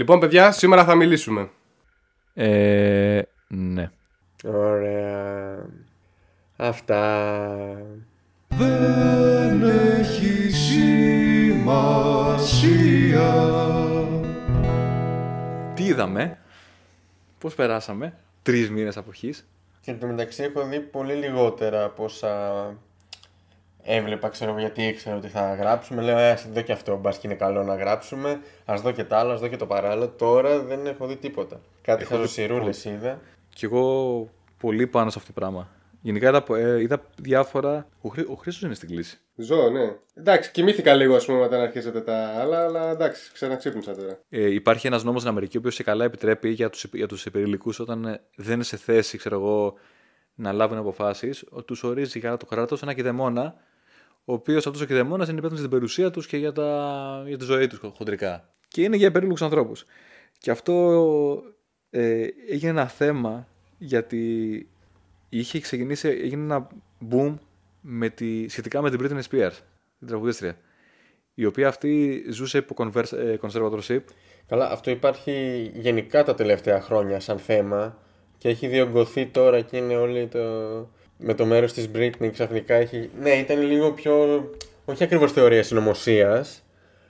Λοιπόν, παιδιά, σήμερα θα μιλήσουμε. Ε, ναι. Ωραία. Αυτά. Δεν έχει σημασία Τι είδαμε, πώς περάσαμε, τρεις μήνες αποχής. Και εν τω μεταξύ έχω δει πολύ λιγότερα από όσα έβλεπα, ξέρω εγώ, γιατί ήξερα ότι θα γράψουμε. Λέω, ε, ας δω και αυτό, μπας και είναι καλό να γράψουμε. Ας δω και τα άλλα, ας δω και το παράλληλο. Τώρα δεν έχω δει τίποτα. Κάτι Έχω δει χαζοσυρούλες είδα. Κι εγώ πολύ πάνω σε αυτό το πράγμα. Γενικά είδα, ε, είδα διάφορα... Ο, Χρή, ο Χρήστος είναι στην κλίση. Ζω, ναι. Εντάξει, κοιμήθηκα λίγο, ας πούμε, όταν αρχίσατε τα άλλα, αλλά εντάξει, ξαναξύπνησα τώρα. Ε, υπάρχει ένας νόμος στην Αμερική ο οποίος και καλά επιτρέπει για τους, για τους υπερηλικούς όταν ε, δεν είναι σε θέση, ξέρω εγώ, να λάβουν αποφάσεις, ο- τους ορίζει για το κράτος ένα κηδεμόνα, ο οποίος αυτός ο κηδεμόνας είναι υπεύθυνος για την περιουσία τους και για, τα, για τη ζωή τους χοντρικά. Και είναι για υπερήλικους ανθρώπους. Και αυτό ε, έγινε ένα θέμα γιατί είχε ξεκινήσει, έγινε ένα boom με τη, σχετικά με την Britney Spears, την τραγουδίστρια. Η οποία αυτή ζούσε υπό converse- ε, conservatorship Καλά, αυτό υπάρχει γενικά τα τελευταία χρόνια σαν θέμα και έχει διωγγωθεί τώρα και είναι όλοι το... με το μέρος της Britney ξαφνικά έχει... Ναι, ήταν λίγο πιο... όχι ακριβώς θεωρία συνωμοσίας,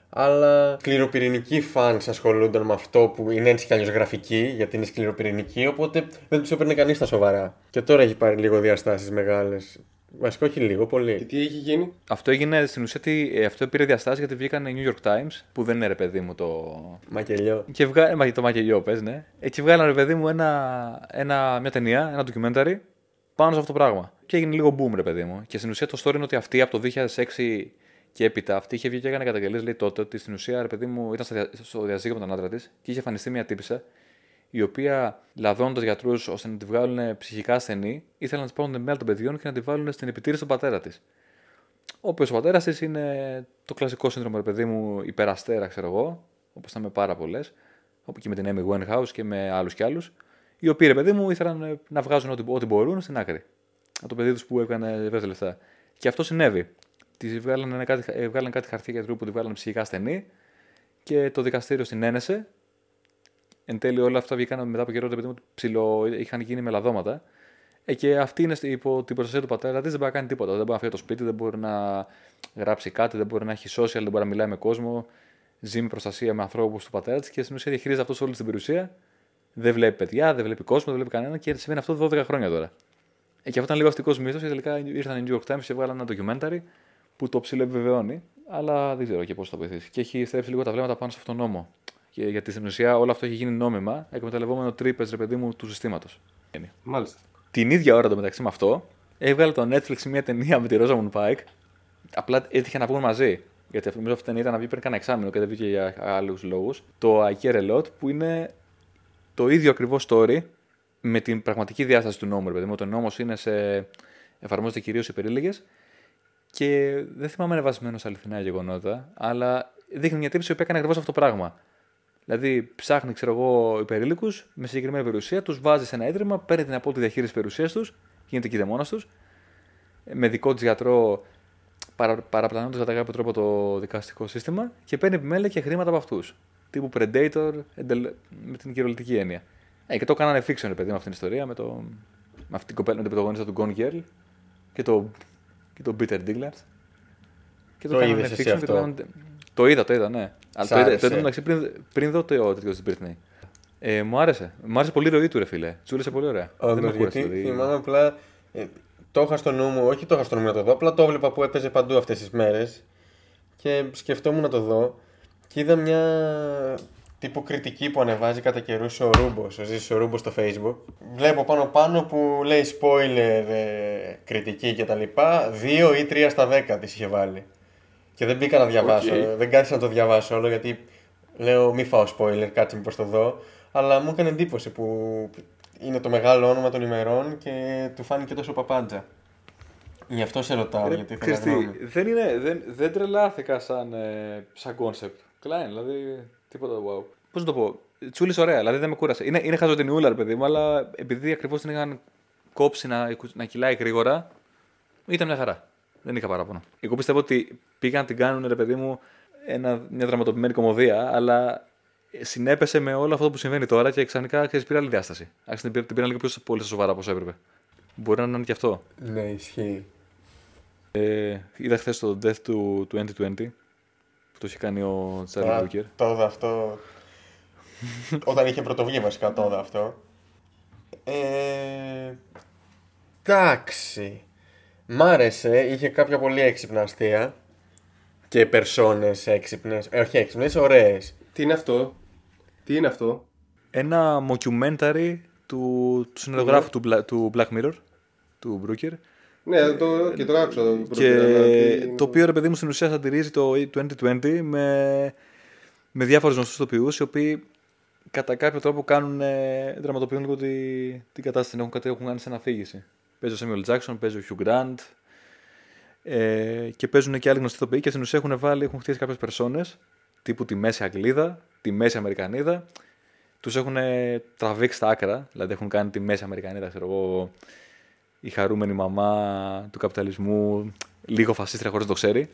αλλά σκληροπυρηνικοί φανς ασχολούνταν με αυτό που είναι έτσι κι αλλιώς γραφική, γιατί είναι σκληροπυρηνική, οπότε δεν τους έπαιρνε κανείς στα σοβαρά. Και τώρα έχει πάρει λίγο διαστάσεις μεγάλες. Βασικά όχι λίγο, Και πολύ. τι έχει γίνει; Αυτό έγινε στην ουσία ότι ε, αυτό πήρε διαστάσεις γιατί βγήκαν οι New York Times, που δεν είναι ρε παιδί μου το. Μακελιό. Και βγα... ε, μα, το μακελιό, πες, ναι. Ε, και βγάλαν ρε παιδί μου ένα, ένα, μια ταινία, ένα documentary πάνω σε αυτό το πράγμα. Και έγινε λίγο boom, ρε παιδί μου. Και στην ουσία το story είναι ότι αυτή από το 2006 και έπειτα αυτή είχε βγει και έκανε καταγγελίες, λέει τότε, ότι στην ουσία ρε παιδί μου ήταν στα δια- στο διαζύγιο με τον άντρα της και είχε εμφανιστεί μια τύπησα η οποία λαδώνοντας γιατρούς ώστε να τη βγάλουν ψυχικά ασθενή, ήθελαν να της πάρουν τα μέλη των παιδιών και να τη βάλουν στην επιτήρηση του πατέρα της. Ο οποίος ο πατέρας της είναι το κλασικό σύνδρομο, ρε παιδί μου, υπεραστέρα, ξέρω εγώ, όπως ήταν με πάρα πολλές, όπου και με την Amy Winehouse και με άλλους κι άλλους, οι οποίοι, ρε παιδί μου, ήθελαν ε, να βγάζουν ό,τι, ό,τι μπορούν στην άκρη. Από το παιδί τους που έκανε βέβαια λεφτά. Και αυτό συνέβη. Τη βγάλανε κάτι, ε, βγάλανε κάτι χαρτί γιατρού που τη βγάλανε ψυχικά ασθενή και το δικαστήριο την ένεσε. Εν τέλει όλα αυτά βγήκαν μετά από καιρό, ρε παιδί μου, ψηλο, είχαν γίνει με λαδώματα. Ε, και αυτή είναι στη- υπό την προστασία του πατέρα της, δεν μπορεί να κάνει τίποτα. Δεν μπορεί να φύγει από το σπίτι, δεν μπορεί να γράψει κάτι, δεν μπορεί να έχει social, δεν μπορεί να μιλάει με κόσμο. Ζει με προστασία με ανθρώπους του πατέρα της και στην ουσία διαχειρίζεται αυτός όλη την περιουσία. Δεν βλέπει παιδιά, δεν βλέπει κόσμο, δεν βλέπει κανένα και συμβαίνει αυτό 12 χρόνια τώρα. Ε, και αυτό ήταν λίγο αστικός μύθος και τελικά ήρθαν οι New York Times και βγάλαν ένα documentary που το ψηλοεπιβεβαιώνει, αλλά δεν ξέρω και πώς θα βοηθήσει. Και έχει στρέψει λίγο τα βλέμματα πάνω σε αυτόν τον νόμο. Και, γιατί στην ουσία όλο αυτό έχει γίνει νόμιμα, εκμεταλλευόμενο τρύπες, ρε παιδί μου, του συστήματος. Μάλιστα. Την ίδια ώρα το μεταξύ με αυτό, έβγαλε το Netflix μια ταινία με τη Rosamund Pike. Απλά έτυχε να βγουν μαζί. Γιατί αυτό- νομίζω αυτή η ταινία ήταν να βγει πριν κάνα εξάμεινο και δεν βγήκε για άλλους λόγους. Το I Care A Lot, που είναι το ίδιο ακριβώς story με την πραγματική διάσταση του νόμου. Ρε παιδί μου. Το νόμος είναι σε. εφαρμόζεται κυρίως σε περίλεγε και δεν θυμάμαι αν είναι βασισμένο σε αληθινά γεγονότα, αλλά δείχνει μια τύψη που έκανε ακριβώς αυτό το πράγμα. Δηλαδή, ψάχνει, ξέρω εγώ, υπερήλικους με συγκεκριμένη περιουσία, τους βάζει σε ένα ίδρυμα, παίρνει την απόλυτη διαχείριση περιουσίας τους, γίνεται κηδεμόνα τους, με δικό της γιατρό παρα, παραπλανώντας κατά κάποιο τρόπο το δικαστικό σύστημα και παίρνει επιμέλεια και χρήματα από αυτούς. Τύπου Predator, εντελ- με την κυριολεκτική έννοια. Ε, και το κάνανε fiction, ρε παιδί, με αυτήν την ιστορία, με, το, με αυτή την κοπέλα, με την πρωταγωνίστρια του Gone Girl και το, και το Peter Dinklage. Και Το κάνανε είδες εσύ fiction και αυτό; το κάνανε- Το είδα, το είδα, ναι. Αλλά Σ' το είδα, το άρεσε; είδα μεταξύ πριν, πριν δω το τέτοιο στην Britney. Ε, μου άρεσε. Μου άρεσε πολύ η ροή του, ρε φίλε. Τσούλησε πολύ ωραία. Δεν με Όντως, κούρασε, γιατί δηλαδή. θυμάμαι απλά. ε, το είχα στο νου μου, όχι το είχα στο νου μου να το δω, απλά το έβλεπα που έπαιζε παντού αυτές τις μέρες και σκεφτόμουν να το δω και είδα μια τύπου κριτική που ανεβάζει κατά καιρούς ο Ρούμπος, ο Ζήσης ο Ρούμπος στο facebook. Βλέπω πάνω πάνω που λέει spoiler, ε, κριτική και τα λοιπά, 2 ή 3 στα 10 τις είχε βάλει. Και δεν μπήκα να διαβάσω, Οκ. δεν κάθισα να το διαβάσω όλο γιατί λέω μη φάω spoiler, κάτσε μήπως το δω. Αλλά μου έκανε εντύπωση που είναι το μεγάλο όνομα των ημερών και του φάνηκε τόσο παπάντζα. Γι' αυτό σε ρωτάω, Ρε, γιατί ξέρεις θέλω τι, γνώμη. δεν, είναι, δεν, δεν τρελάθηκα σαν, ε, σαν concept. Klein, δηλαδή τίποτα wow. Πώς να το πω, τσούλης ωραία, δηλαδή δεν με κούρασε. Είναι, είναι χαζοτενιούλα, ρε παιδί μου, αλλά επειδή ακριβώς την είχαν κόψει να, να κυλάει γρήγορα, ήταν μια χαρά. Δεν είχα παράπονο. Εγώ πιστεύω ότι πήγαν να την κάνουν, ρε παιδί μου, ένα, μια δραματοποιημένη κομμωδία, αλλά συνέπεσε με όλο αυτό που συμβαίνει τώρα και ξαφνικά ξέρεις, πήρε άλλη διάσταση. Άρχισε την πήρε, την πήρε λίγο πιο πολύ στα σοβαρά όπως έπρεπε. Μπορεί να είναι και αυτό. Ναι, ισχύει. Ε, είδα χθες το Death του 2020 που το είχε κάνει ο Τσάρλι Α, Μπούκερ. Το είδα αυτό. Όταν είχε πρωτοβγεί βασικά το είδα αυτό. Ε, εντάξει. Μ' άρεσε, είχε κάποια πολύ έξυπνα αστεία. Και περσόνες έξυπνες, ε, όχι έξυπνες, ωραίες. Τι είναι αυτό; Τι είναι αυτό; Ένα mockumentary του, του συνεργογράφου του, Bla- του Black Mirror, του Μπρούκερ. Ναι, το, και το άκουσα. Το, Και πρώτο, το οποίο ρε παιδί μου στην ουσία σαντηρίζει το 2020 με, με διάφορους γνωστούς τοπιούς οι οποίοι κατά κάποιο τρόπο κάνουν, ε, δραματοποιούν λίγο τη, την κατάσταση. Έχουν, κάτι- έχουν κάνει σε αναφήγηση. Παίζει ο Samuel Jackson, παίζει ο Hugh Grant ε, και παίζουν και άλλοι γνωστοί τοπιοί και στην ουσία έχουν, βάλει, έχουν χτίσει κάποιες περσόνες τύπου τη Μέση Αγγλίδα, τη Μέση Αμερικανίδα. Τους έχουν ε, τραβήξει στα άκρα, δηλαδή έχουν κάνει τη Μέση Αμερικανίδα, ξέρω εγώ, η χαρούμενη μαμά του καπιταλισμού, λίγο φασίστρια χωρίς να το ξέρει.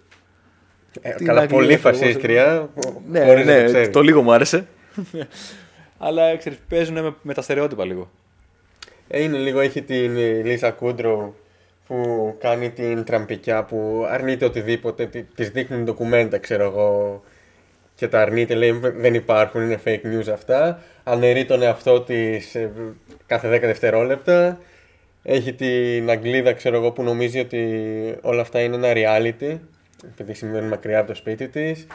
Ε, Την καλά, Αγγλία, πολύ ξέρω εγώ, φασίστρια. Ναι, χωρίς να ναι, το το, ξέρει. λίγο μου άρεσε. Αλλά ξέρεις, παίζουν με, με τα στερεότυπα λίγο. Ε, είναι λίγο, έχει την Λίζα Κούντροου που κάνει την τραμπικιά που αρνείται οτιδήποτε, τη της δείχνουν ντοκουμέντα ξέρω εγώ και τα αρνείται, λέει δεν υπάρχουν, είναι fake news αυτά. Αναιρεί τον εαυτό της ε, κάθε 10 δευτερόλεπτα. Έχει την Αγγλίδα ξέρω εγώ που νομίζει ότι όλα αυτά είναι ένα reality επειδή συμβαίνουν μακριά από το σπίτι της.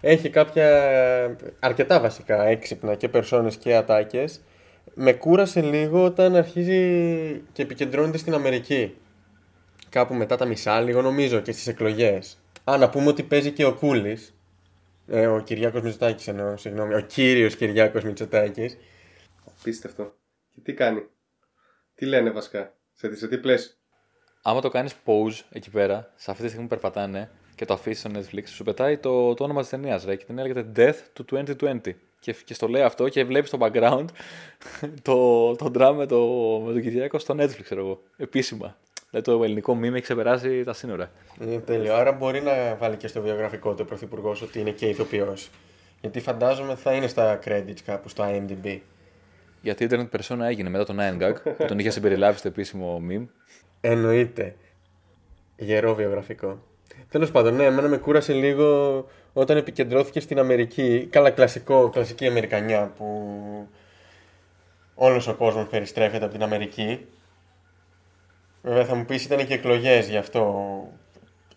Έχει κάποια αρκετά βασικά έξυπνα και περσόνες και ατάκες. Με κούρασε λίγο όταν αρχίζει και επικεντρώνεται στην Αμερική. Κάπου μετά τα μισά, λίγο νομίζω και στις εκλογές. Α, να πούμε ότι παίζει και ο Κούλης. Ε, ο Κυριάκος Μητσοτάκης εννοώ, συγγνώμη. Ο κύριος Κυριάκος Μητσοτάκης. Απίστευτο. Και τι κάνει; Τι λένε βασικά; Σε, τι- σε τι πλαίσιο. Άμα το κάνεις pause εκεί πέρα, σε αυτή τη στιγμή που περπατάνε και το αφήσεις στο Netflix, σου πετάει το, το όνομα της ταινίας, ρε, και η ταινία λέγεται Death του 2020. Και, και στο λέει αυτό και βλέπεις στο background το, το drum με, το, με τον Κυριάκο στο Netflix, ξέρω εγώ. Επίσημα. Δηλαδή το ελληνικό meme έχει ξεπεράσει τα σύνορα. Είναι τέλειο. Άρα μπορεί να βάλει και στο βιογραφικό του ο Πρωθυπουργός ότι είναι και ηθοποιός. Γιατί φαντάζομαι θα είναι στα credits κάπου στο IMDb. Γιατί internet persona έγινε μετά τον 9gag που τον είχε συμπεριλάβει στο επίσημο meme. Εννοείται. Γερό βιογραφικό. Τέλος πάντων, ναι, εμένα με κούρασε λίγο όταν επικεντρώθηκε στην Αμερική. Καλά, κλασικό, κλασική Αμερικανιά που όλος ο κόσμος περιστρέφεται από την Αμερική. Βέβαια θα μου πεις ήταν και εκλογές γι' αυτό.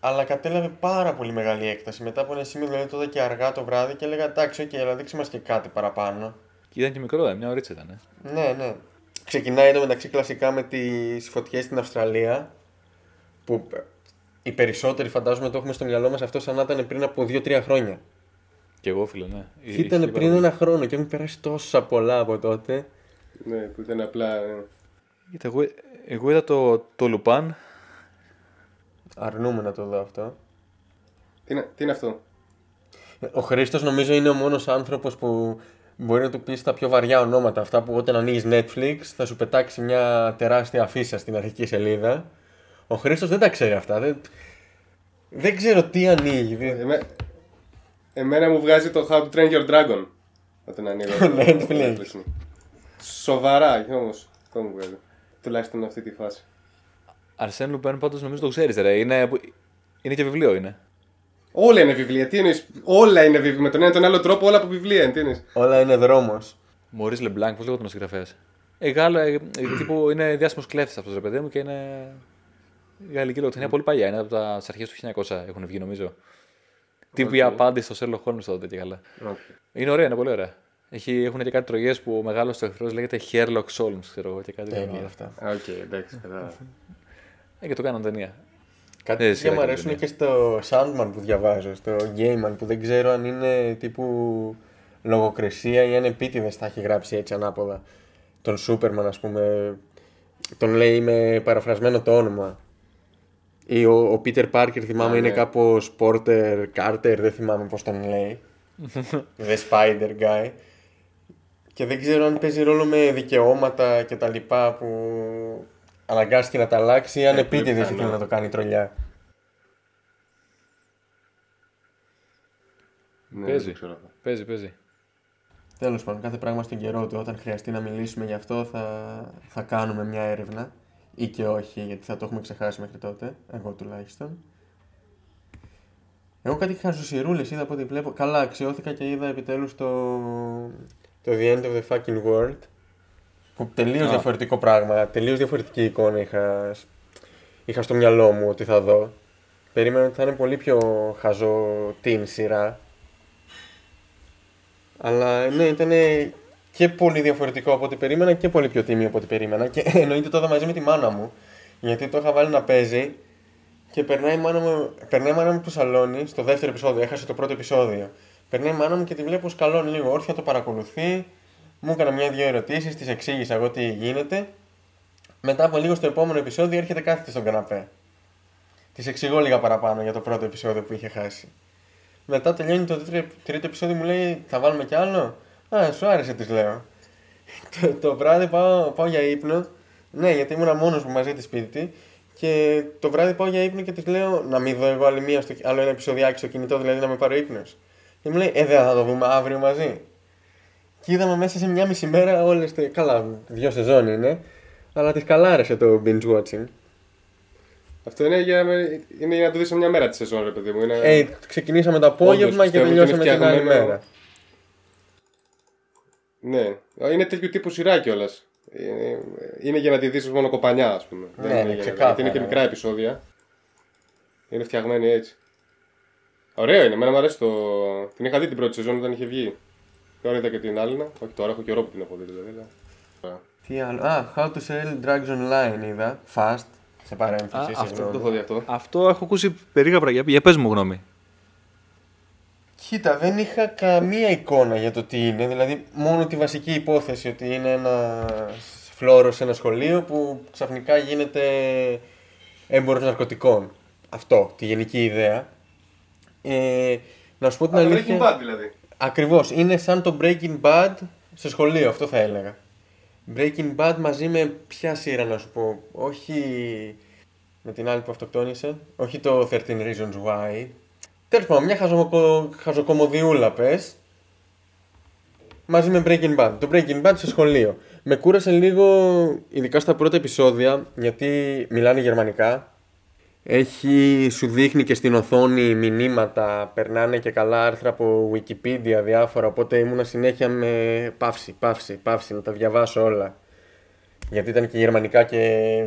Αλλά κατέλαβε πάρα πολύ μεγάλη έκταση. Μετά από ένα σημείο δηλαδή το είδα και αργά το βράδυ και έλεγα εντάξει, οκ, αλλά δείξε μας και κάτι παραπάνω. Και ήταν και μικρό, ε, μια ωρίτσα ήταν. Ε. Ναι, ναι. Ξεκινάει εδώ μεταξύ κλασικά με τις φωτιές στην Αυστραλία που οι περισσότεροι φαντάζομαι το έχουμε στο μυαλό μας αυτό σαν να ήταν πριν από 2-3 χρόνια. Και εγώ, φίλε, ναι. Και ήταν πριν ένα χρόνο και έχουν περάσει τόσα πολλά από τότε. Ναι, που ήταν απλά. ε, Κοίτα, εγώ, εγώ είδα το, το Λουπάν. Αρνούμε να το δω αυτό. Τι, είναι- τι είναι αυτό; Ο Χρήστος νομίζω είναι ο μόνος άνθρωπος που μπορεί να του πεις τα πιο βαριά ονόματα. Αυτά που όταν ανοίγεις Netflix θα σου πετάξει μια τεράστια αφίσα στην αρχική σελίδα. Ο Χρήστος δεν τα ξέρει αυτά. Δεν, δεν ξέρω τι ανοίγει. Δεν- Εμέ... Εμένα μου βγάζει το How to Train Your Dragon. Όταν ανοίγω. το Netflix. Netflix. Σοβαρά, όμως. Αυτό μου βγάζει. Τουλάχιστον αυτή τη φάση. Αρσέν Λουπέν πάντως νομίζω το ξέρεις, ρε. Είναι, είναι και βιβλίο είναι. Όλα είναι βιβλία. Τι εννοείς, Όλα είναι βιβλία. Με τον ένα ή τον άλλο τρόπο, όλα από βιβλία. είναι. Τι εννοείς. Όλα είναι δρόμος. Μωρή Λεμπλάνκ, πώς λέγεται ο συγγραφέα. Ε, Γάλλο, ε, ε, τύπου είναι διάσημος κλέφτης αυτός ρε παιδί μου και είναι. Γαλλική λογοτεχνία πολύ παλιά. Είναι από τις αρχές του 1900 έχουν βγει νομίζω. Τύπου η απάντηση στο Sherlock Holmes τότε και καλά. Είναι ωραία, είναι πολύ ωραία. Έχει, έχουν και κάτι τρολιές που ο μεγάλος του εχθρός λέγεται Sherlock Holmes, ξέρω εγώ. Και κάτι Τέλεια τέτοιο. αυτά. Α, Οκ, εντάξει. κατάλαβα. Ε, και το κάναν ταινία. Κάτι Ε, τέτοια σειρά μου και αρέσουν ταινία. και στο Sandman που διαβάζω, στο Gaiman που δεν ξέρω αν είναι τύπου λογοκρισία ή αν επίτηδες τα έχει γράψει έτσι ανάποδα. Τον Σούπερμαν ας πούμε, τον λέει με παραφρασμένο το όνομα. Ή ο, ο Peter Parker θυμάμαι Α, είναι ναι. κάπως Porter Carter, δεν θυμάμαι πώς τον λέει. The Spider Guy. Και δεν ξέρω αν παίζει ρόλο με δικαιώματα και τα λοιπά που αναγκάστηκε να τα αλλάξει ή αν Ε, επίτηδες πιθανό. ήθελε να το κάνει τρολιά. Ναι, Παίζει. δεν ξέρω αυτό. Παίζει, παίζει. Τέλος πάντων, κάθε πράγμα στον καιρό του. Όταν χρειαστεί να μιλήσουμε γι' αυτό, θα, θα κάνουμε μια έρευνα. Ή και όχι, γιατί θα το έχουμε ξεχάσει μέχρι τότε. Εγώ τουλάχιστον. Εγώ κάτι χαζοσυρούλες είδα από ό,τι βλέπω. Καλά, αξιώθηκα και είδα επιτέλους το, το The End of the Fucking World. Που τελείως Α. διαφορετικό πράγμα, τελείως διαφορετική εικόνα είχα, είχα στο μυαλό μου ότι θα δω. Περίμενα ότι θα είναι πολύ πιο χαζό teen σειρά. Αλλά ναι, ήταν και πολύ διαφορετικό από ό,τι περίμενα και πολύ πιο τίμιο από ό,τι περίμενα. Και εννοείται το είδα μαζί με τη μάνα μου. Γιατί το είχα βάλει να παίζει και περνάει η μάνα μου, περνάει η μάνα μου από το σαλόνι στο δεύτερο επεισόδιο. Έχασε το πρώτο επεισόδιο. Περνάει η μάνα μου και τη βλέπω σκαλώνει λίγο όρθια, το παρακολουθεί. Μου έκανα μια-δυο ερωτήσεις, τη εξήγησα εγώ τι γίνεται. Μετά από λίγο στο επόμενο επεισόδιο έρχεται κάθεται στον καναπέ. Της εξηγώ λίγα παραπάνω για το πρώτο επεισόδιο που είχε χάσει. Μετά τελειώνει το τρίτο, τρίτο επεισόδιο, μου λέει: Θα βάλουμε κι άλλο; Α, σου άρεσε, της λέω. το, το βράδυ πάω, πάω για ύπνο. Ναι, γιατί ήμουν μόνος μου μαζί τη σπίτι. Και το βράδυ πάω για ύπνο και της λέω να μην δω εγώ άλλη μία στο, άλλο ένα επεισοδιάκι στο κινητό, δηλαδή να με πάρω ύπνος. Και μου λέει: Ε, δεν θα το δούμε αύριο μαζί. Και είδαμε μέσα σε μια μισή μέρα όλες. Καλά, δύο σεζόν είναι. Αλλά τη καλάρεσε το binge watching. Αυτό είναι για, είναι για να το δεις σε μια μέρα τη σεζόν, ρε παιδί μου. Είναι... Ε, ξεκινήσαμε το απόγευμα Όντως, και πιστεύω ότι είναι τελειώσαμε την άλλη φτιαγμένο- μέρα. Ναι. Είναι τέτοιου τύπου σειρά κιόλας. Είναι, είναι για να τη δεις μόνο κοπανιά, ας πούμε. Ναι, Δεν ναι, είναι για- ξεκάθαρα. Γιατί είναι και μικρά επεισόδια. Είναι φτιαγμένη έτσι. Ωραίο είναι, εμένα μου αρέσει το. Την είχα δει την πρώτη σεζόν όταν είχε βγει. Τώρα είδα και την άλλη. Όχι τώρα, έχω καιρό που την έχω δει δηλαδή. αλλά- Τι άλλο. Α, How to sell drugs online είδα. Fast. Σε παρένθεση. Α, αυτό Δεν συγγνώμη. το έχω δει αυτό. Αυτό έχω ακούσει περίγα πράγματα. Για πες μου γνώμη. Κοίτα, δεν είχα καμία εικόνα για το τι είναι. Δηλαδή, μόνο τη βασική υπόθεση ότι είναι ένα φλόρο σε ένα σχολείο που ξαφνικά γίνεται έμπορος ναρκωτικών. Αυτό, τη γενική ιδέα. Ε, να σου πω την Α, το αλήθεια. Breaking Bad δηλαδή. Ακριβώς, είναι σαν το Breaking Bad σε σχολείο, αυτό θα έλεγα. Breaking Bad μαζί με ποια σειρά να σου πω, όχι με την άλλη που αυτοκτόνησε, όχι το 13 Reasons Why. Τέλος πάντων, μια χαζοκο... χαζοκομωδιούλα πες, μαζί με Breaking Bad. Το Breaking Bad σε σχολείο. Με κούρασε λίγο, ειδικά στα πρώτα επεισόδια, γιατί μιλάνε γερμανικά. Έχει, σου δείχνει και στην οθόνη μηνύματα, περνάνε και καλά άρθρα από Wikipedia διάφορα, οπότε ήμουνα συνέχεια με παύση, παύση, παύση, να τα διαβάσω όλα. Γιατί ήταν και γερμανικά και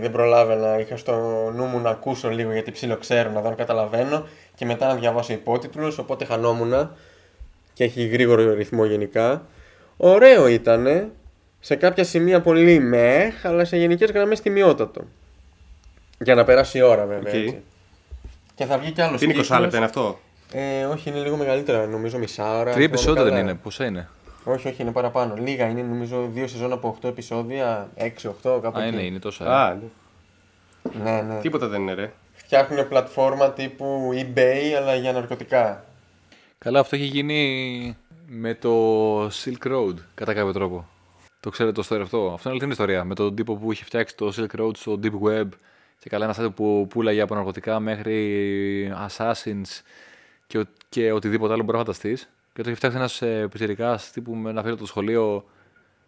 δεν προλάβαινα, είχα στο νου μου να ακούσω λίγο γιατί ψήλο ξέρω, να δω αν καταλαβαίνω και μετά να διαβάσω υπότιτλους, οπότε χανόμουν και έχει γρήγορο ρυθμό γενικά. Ωραίο ήτανε, σε κάποια σημεία πολύ μεχ, αλλά σε γενικές γραμμές τιμιότατο. Για να περάσει η ώρα βέβαια. Οκ. Έτσι. Και θα βγει κι άλλος Τι είναι 20 λεπτά είναι αυτό; Ε, όχι, είναι λίγο μεγαλύτερα, νομίζω μισά ώρα. Τρία αν θυμάμαι επεισόδια δεν καλά. είναι. Πόσα είναι; Όχι, όχι, είναι παραπάνω. Λίγα είναι, νομίζω, δύο σεζόν από 8 επεισόδια, 6-8, κάπου Α, εκεί. είναι, είναι τόσα. Α, ναι. Ναι, ναι. Τίποτα δεν είναι, ρε. Φτιάχνουν πλατφόρμα τύπου eBay, αλλά για ναρκωτικά. Καλά, αυτό έχει γίνει με το Silk Road κατά κάποιο τρόπο. Το ξέρετε το story αυτό; Αυτό είναι αληθινή ιστορία. Με τον τύπο που είχε φτιάξει το Silk Road στο Deep Web και καλά ένα site που πουλάγε από ναρκωτικά μέχρι Assassins και, ο- και οτιδήποτε άλλο μπορεί να φανταστείς. Και το είχε φτιάξει ένας ε, πιτσιρικά τύπου με ένα φίλο του στο σχολείο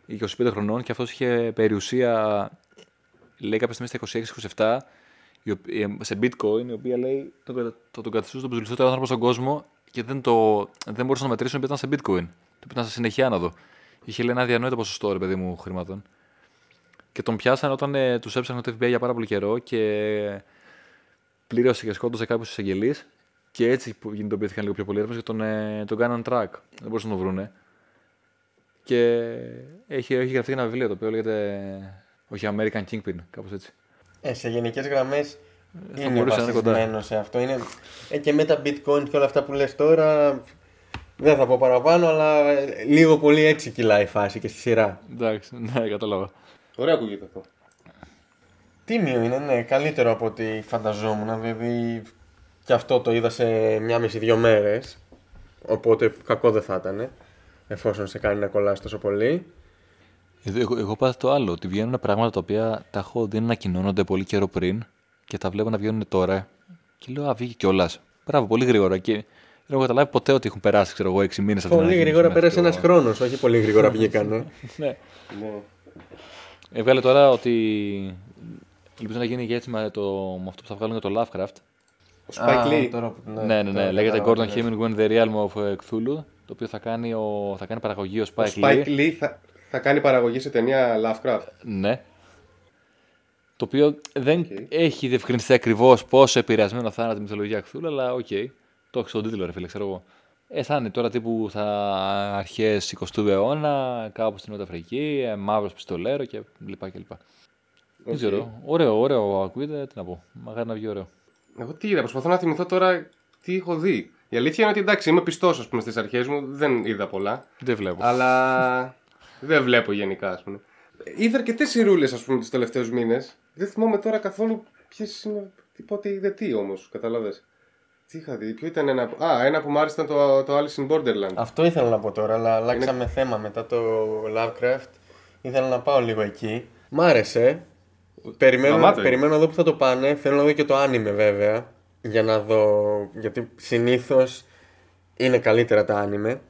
25 χρονών και αυτός είχε περιουσία, λέει κάποια στιγμή στα 26-27, η οπ- η- σε bitcoin, η οποία λέει το, κα- το, τον καθιστούσε τον περισσότερο άνθρωπο στον κόσμο και δεν, το, δεν μπορούσαν να μετρήσουν επειδή ήταν σε bitcoin. Το ήταν σε συνεχεία άνοδο. Είχε λέει ένα αδιανόητο ποσοστό, ρε παιδί μου, χρημάτων. Και τον πιάσανε όταν ε, τους έψαχνε το FBI για πάρα πολύ καιρό και πλήρωσε και σκότωσε κάποιους εισαγγελείς. Και έτσι που κινητοποιήθηκαν λίγο πιο πολύ έρευνες και τον, ε, τον κάναν track. Δεν μπορούσαν να τον βρούνε. Και έχει, έχει γραφτεί ένα βιβλίο το οποίο λέγεται. Όχι, American Kingpin, κάπως έτσι. Ε, σε γενικές γραμμές θα είναι μπορούσε να είναι κοντά. βασισμένο σε αυτό. Είναι... Ε, και με τα bitcoin και όλα αυτά που λες τώρα, δεν θα πω παραπάνω, αλλά ε, λίγο πολύ έτσι κυλάει η φάση και στη σειρά. Εντάξει, ναι, κατάλαβα. Ωραία ακούγεται αυτό. Τίμιο είναι, ναι, καλύτερο από ό,τι φανταζόμουν. Δηλαδή, και αυτό το είδα σε μια μισή δύο μέρες. Οπότε κακό δεν θα ήταν, εφόσον σε κάνει να κολλάσει τόσο πολύ. Εδώ, εγώ, εγώ πάω το άλλο, ότι βγαίνουν πράγματα τα οποία τα έχω δει να ανακοινώνονται πολύ καιρό πριν και τα βλέπω να βγαίνουν τώρα. Και λέω, Α, βγήκε κιόλας. Μπράβο, πολύ γρήγορα. Και έχω καταλάβει ποτέ ότι έχουν περάσει, ξέρω εγώ, 6 μήνες από την Πολύ ανακοίνωση γρήγορα μέχρι πέρασε το- ένας χρόνος, όχι πολύ γρήγορα βγήκανε. Ναι. Ναι. Έβγαλε τώρα ότι. Ελπίζω να γίνει και έτσι με, το... με αυτό που θα βγάλουν για το Lovecraft. Ο Spike Lee. Ναι, ναι, ναι. Λέγεται Gordon Hemingway The Realm of ε, Cthulhu. Το οποίο θα κάνει, ο... θα κάνει παραγωγή ο Ο Spike, Spike Lee. Lee θα, θα κάνει παραγωγή σε ταινία Lovecraft. Ναι. Το οποίο δεν Οκ. έχει διευκρινιστεί ακριβώς πόσο επηρεασμένο θα είναι από τη μυθολογία Cthulhu, αλλά οκ. Το έχει στον τίτλο, ρε φίλε, ξέρω εγώ. Ε, θα είναι τώρα τύπου θα αρχές 20ου αιώνα, κάπου στην Νότια Αφρική, ε, μαύρος πιστολέρο και λοιπά και λοιπά. Δεν Οκ. ξέρω. Ωραίο, ωραίο ακούγεται. Τι να πω. Μακάρι να βγει ωραίο. Εγώ τι είδα, προσπαθώ να θυμηθώ τώρα τι έχω δει. Η αλήθεια είναι ότι εντάξει, είμαι πιστός ας πούμε στις αρχές μου, δεν είδα πολλά. Δεν βλέπω. αλλά δεν βλέπω γενικά, ας πούμε. Είδα αρκετές σειρούλε, ας πούμε, τους τελευταίους μήνες. Δεν θυμάμαι τώρα καθόλου ποιες είναι. τι- Πότε είδε τι όμως, καταλαβέ. Τι είχα δει, ποιο ήταν ένα. Α, ένα που μου άρεσε ήταν το, το Alice in Borderland. Αυτό ήθελα να πω τώρα, αλλά αλλάξαμε θέμα μετά το Lovecraft. Ήθελα να πάω λίγο εκεί. Μ' άρεσε. Περιμένω, Γαμάτο είναι. περιμένω να δω που θα το πάνε. Θέλω να δω και το άνιμε βέβαια. Για να δω. Γιατί συνήθως είναι καλύτερα τα άνιμε.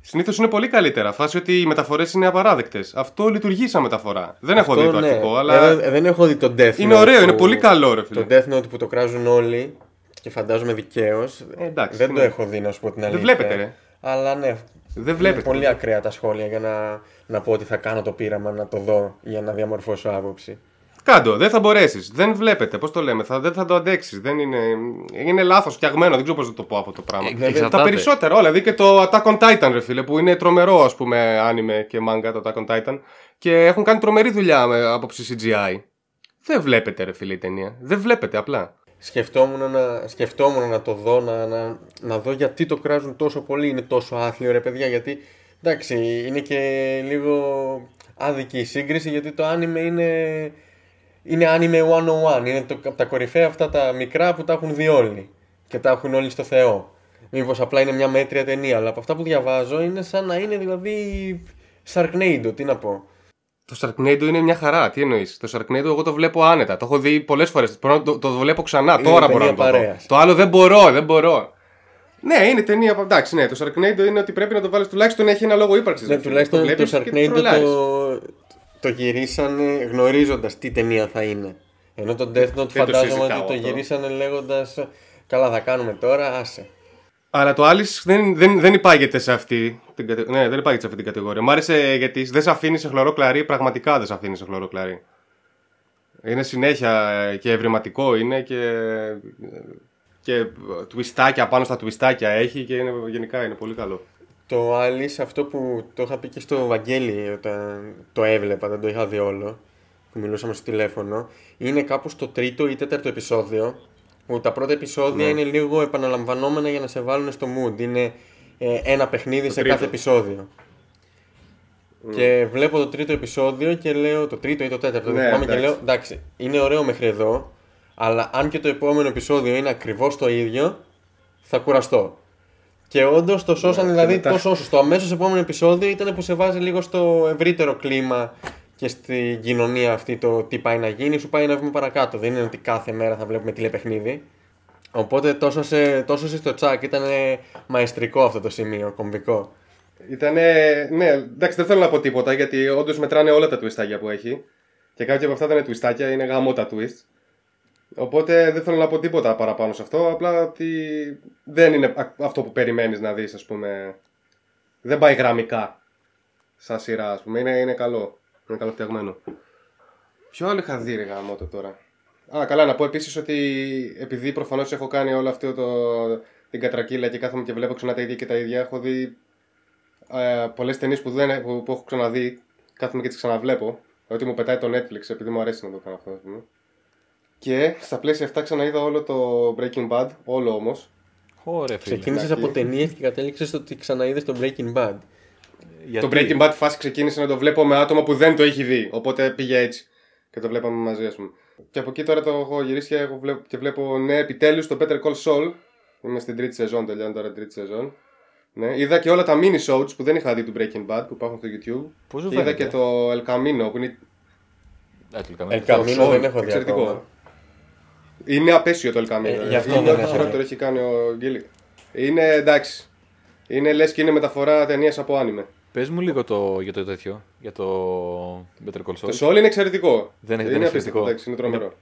Συνήθως είναι πολύ καλύτερα. Φάση ότι οι μεταφορές είναι απαράδεκτες. Αυτό λειτουργεί σαν μεταφορά. Δεν έχω δει το ναι. αρχικό, αλλά. Ε, δεν έχω δει το Death Είναι Note ωραίο, είναι που- πολύ καλό, ρε φίλε. Το Death Note που το κράζουν όλοι και φαντάζομαι δικαίως. Ε, εντάξει, δεν τι το να- έχω δει, να σου πω την αλήθεια. βλέπετε, ρε. Αλλά ναι. Δεν βλέπετε. Είναι πολύ ακραία τα σχόλια για να, να πω ότι θα κάνω το πείραμα να το δω για να διαμορφώσω άποψη. Κάντο, δεν θα μπορέσεις. Δεν βλέπετε, πώς το λέμε, θα, δεν θα το αντέξεις. Δεν είναι. Είναι λάθος φτιαγμένο, δεν ξέρω πώς να το πω αυτό το πράγμα. Ε, τα εξαρτάται. περισσότερα όλα. Δηλαδή και το Attack on Titan, ρε φίλε, που είναι τρομερό, ας πούμε, άνιμε και manga, το Attack on Titan. Και έχουν κάνει τρομερή δουλειά με άποψη CGI. Δεν βλέπετε, ρε φίλε, η ταινία. Δεν βλέπετε απλά. Σκεφτόμουν να, σκεφτόμουν να το δω, να, να, να δω γιατί το κράζουν τόσο πολύ, είναι τόσο άθλιο ρε παιδιά, γιατί εντάξει είναι και λίγο άδικη η σύγκριση γιατί το άνιμε είναι, είναι anime 101, είναι το, από τα κορυφαία αυτά τα μικρά που τα έχουν δει όλοι και τα έχουν όλοι στο Θεό. Μήπως απλά είναι μια μέτρια ταινία, αλλά από αυτά που διαβάζω είναι σαν να είναι δηλαδή Sharknado, τι να πω. Το Sharknado είναι μια χαρά. Τι εννοείς; Το Sharknado εγώ το βλέπω άνετα. Το έχω δει πολλές φορές. Το, το βλέπω ξανά. Είναι Τώρα ταινία μπορώ να το δω. παρέας. Το άλλο δεν μπορώ, δεν μπορώ. Ναι, είναι ταινία. Εντάξει, ναι. Το Sharknado είναι ότι πρέπει να το βάλεις τουλάχιστον έχει ένα λόγο ύπαρξης. Ναι, τουλάχιστον το Sharknado το, το γυρίσανε γνωρίζοντας τι ταινία θα είναι. Ενώ το Death Note το φαντάζομαι συζητάω ότι το αυτό. γυρίσανε λέγοντας Καλά, θα κάνουμε τώρα, άσε. Αλλά το Alice δεν, δεν, δεν υπάγεται σε αυτή την κατηγορία. Ναι, δεν υπάγεται σε αυτή την κατηγορία. Μ' άρεσε γιατί δεν σε αφήνει σε χλωρό κλαρί, πραγματικά δεν σε αφήνει σε χλωρό κλαρί. Είναι συνέχεια και ευρηματικό είναι και. και τουιστάκια πάνω στα τουιστάκια έχει και είναι, γενικά είναι πολύ καλό. Το Alice, αυτό που το είχα πει και στο Βαγγέλη όταν το έβλεπα, δεν το είχα δει όλο, που μιλούσαμε στο τηλέφωνο, είναι κάπου στο τρίτο ή τέταρτο επεισόδιο, που τα πρώτα επεισόδια Ναι. είναι λίγο επαναλαμβανόμενα για να σε βάλουν στο mood. Είναι ε, ένα παιχνίδι σε τρίτο. κάθε επεισόδιο. Και βλέπω το τρίτο επεισόδιο και λέω. Το τρίτο ή το τέταρτο, Ναι, δεν θυμάμαι και εντάξει. λέω. Εντάξει, είναι ωραίο μέχρι εδώ, αλλά αν και το επόμενο επεισόδιο είναι ακριβώς το ίδιο, θα κουραστώ. Και όντως το σώσαν, Ναι, και δηλαδή μετά- το σώσαν. Στο αμέσως επόμενο επεισόδιο ήταν που σε βάζει λίγο στο ευρύτερο κλίμα και στην κοινωνία αυτή το τι πάει να γίνει, σου πάει ένα βήμα παρακάτω. Δεν είναι ότι κάθε μέρα θα βλέπουμε τηλεπαιχνίδι. Οπότε τόσο σε, τόσο σε στο τσάκ ήταν μαεστρικό αυτό το σημείο, κομβικό. Ήτανε, ναι, εντάξει, δεν θέλω να πω τίποτα γιατί όντως μετράνε όλα τα twistάκια που έχει. Και κάποια από αυτά δεν είναι twistάκια, είναι γαμό τα twist. Οπότε δεν θέλω να πω τίποτα παραπάνω σε αυτό. Απλά ότι δεν είναι α- αυτό που περιμένεις να δεις, ας πούμε. Δεν πάει γραμμικά. Σαν σειρά, ας πούμε. Είναι, είναι καλό. Είναι καλό φτιαγμένο. Ποιο άλλο είχα δει, ρε γαμότο τώρα. Α, καλά, να πω επίσης ότι επειδή προφανώς έχω κάνει όλο αυτό το, την κατρακύλα και κάθομαι και βλέπω ξανά τα ίδια και τα ίδια, έχω δει ε, πολλές ταινίες που, δεν, που, που έχω ξαναδεί, κάθομαι και τις ξαναβλέπω. Ότι μου πετάει το Netflix, επειδή μου αρέσει να το κάνω αυτό. ας πούμε. Και στα πλαίσια αυτά ξαναείδα όλο το Breaking Bad, όλο όμως. Ωραία, φίλε. Ξεκίνησες εντάξει. από ταινίες και κατέληξες στο ότι ξαναείδες το Breaking Bad. Γιατί- Το Breaking Bad φάση ξεκίνησε να το βλέπω με άτομα που δεν το έχει δει. Οπότε πήγε έτσι. Και το βλέπαμε μαζί, ας πούμε. Και από εκεί τώρα το έχω γυρίσει και, έχω βλέπω, και βλέπω, ναι, επιτέλους το Better Call Saul. Είμαι στην τρίτη σεζόν, τελειώνει τώρα την τρίτη σεζόν. Ναι, είδα και όλα τα mini shows που δεν είχα δει του Breaking Bad που υπάρχουν στο YouTube. Πώς σου και είδα φαίνεται; και το El Camino που είναι Ε, τελικά, El το- Camino Saul, δεν έχω δει εξαιρετικό. ακόμα. Είναι απέσιο το El Camino. Ε, γι' αυτό είναι δεν ό,τι έχω χειρότερο δει. έχει κάνει ο Γκίλι. Είναι εντάξει. Είναι λες και είναι μεταφορά ταινίας από άνιμε. Πες μου λίγο το, για το τέτοιο, για το Better Call Saul. Το Soul είναι εξαιρετικό. Δεν είναι- είναι δεν είναι απίστευτο, φυσικό. εντάξει, είναι τρομερό.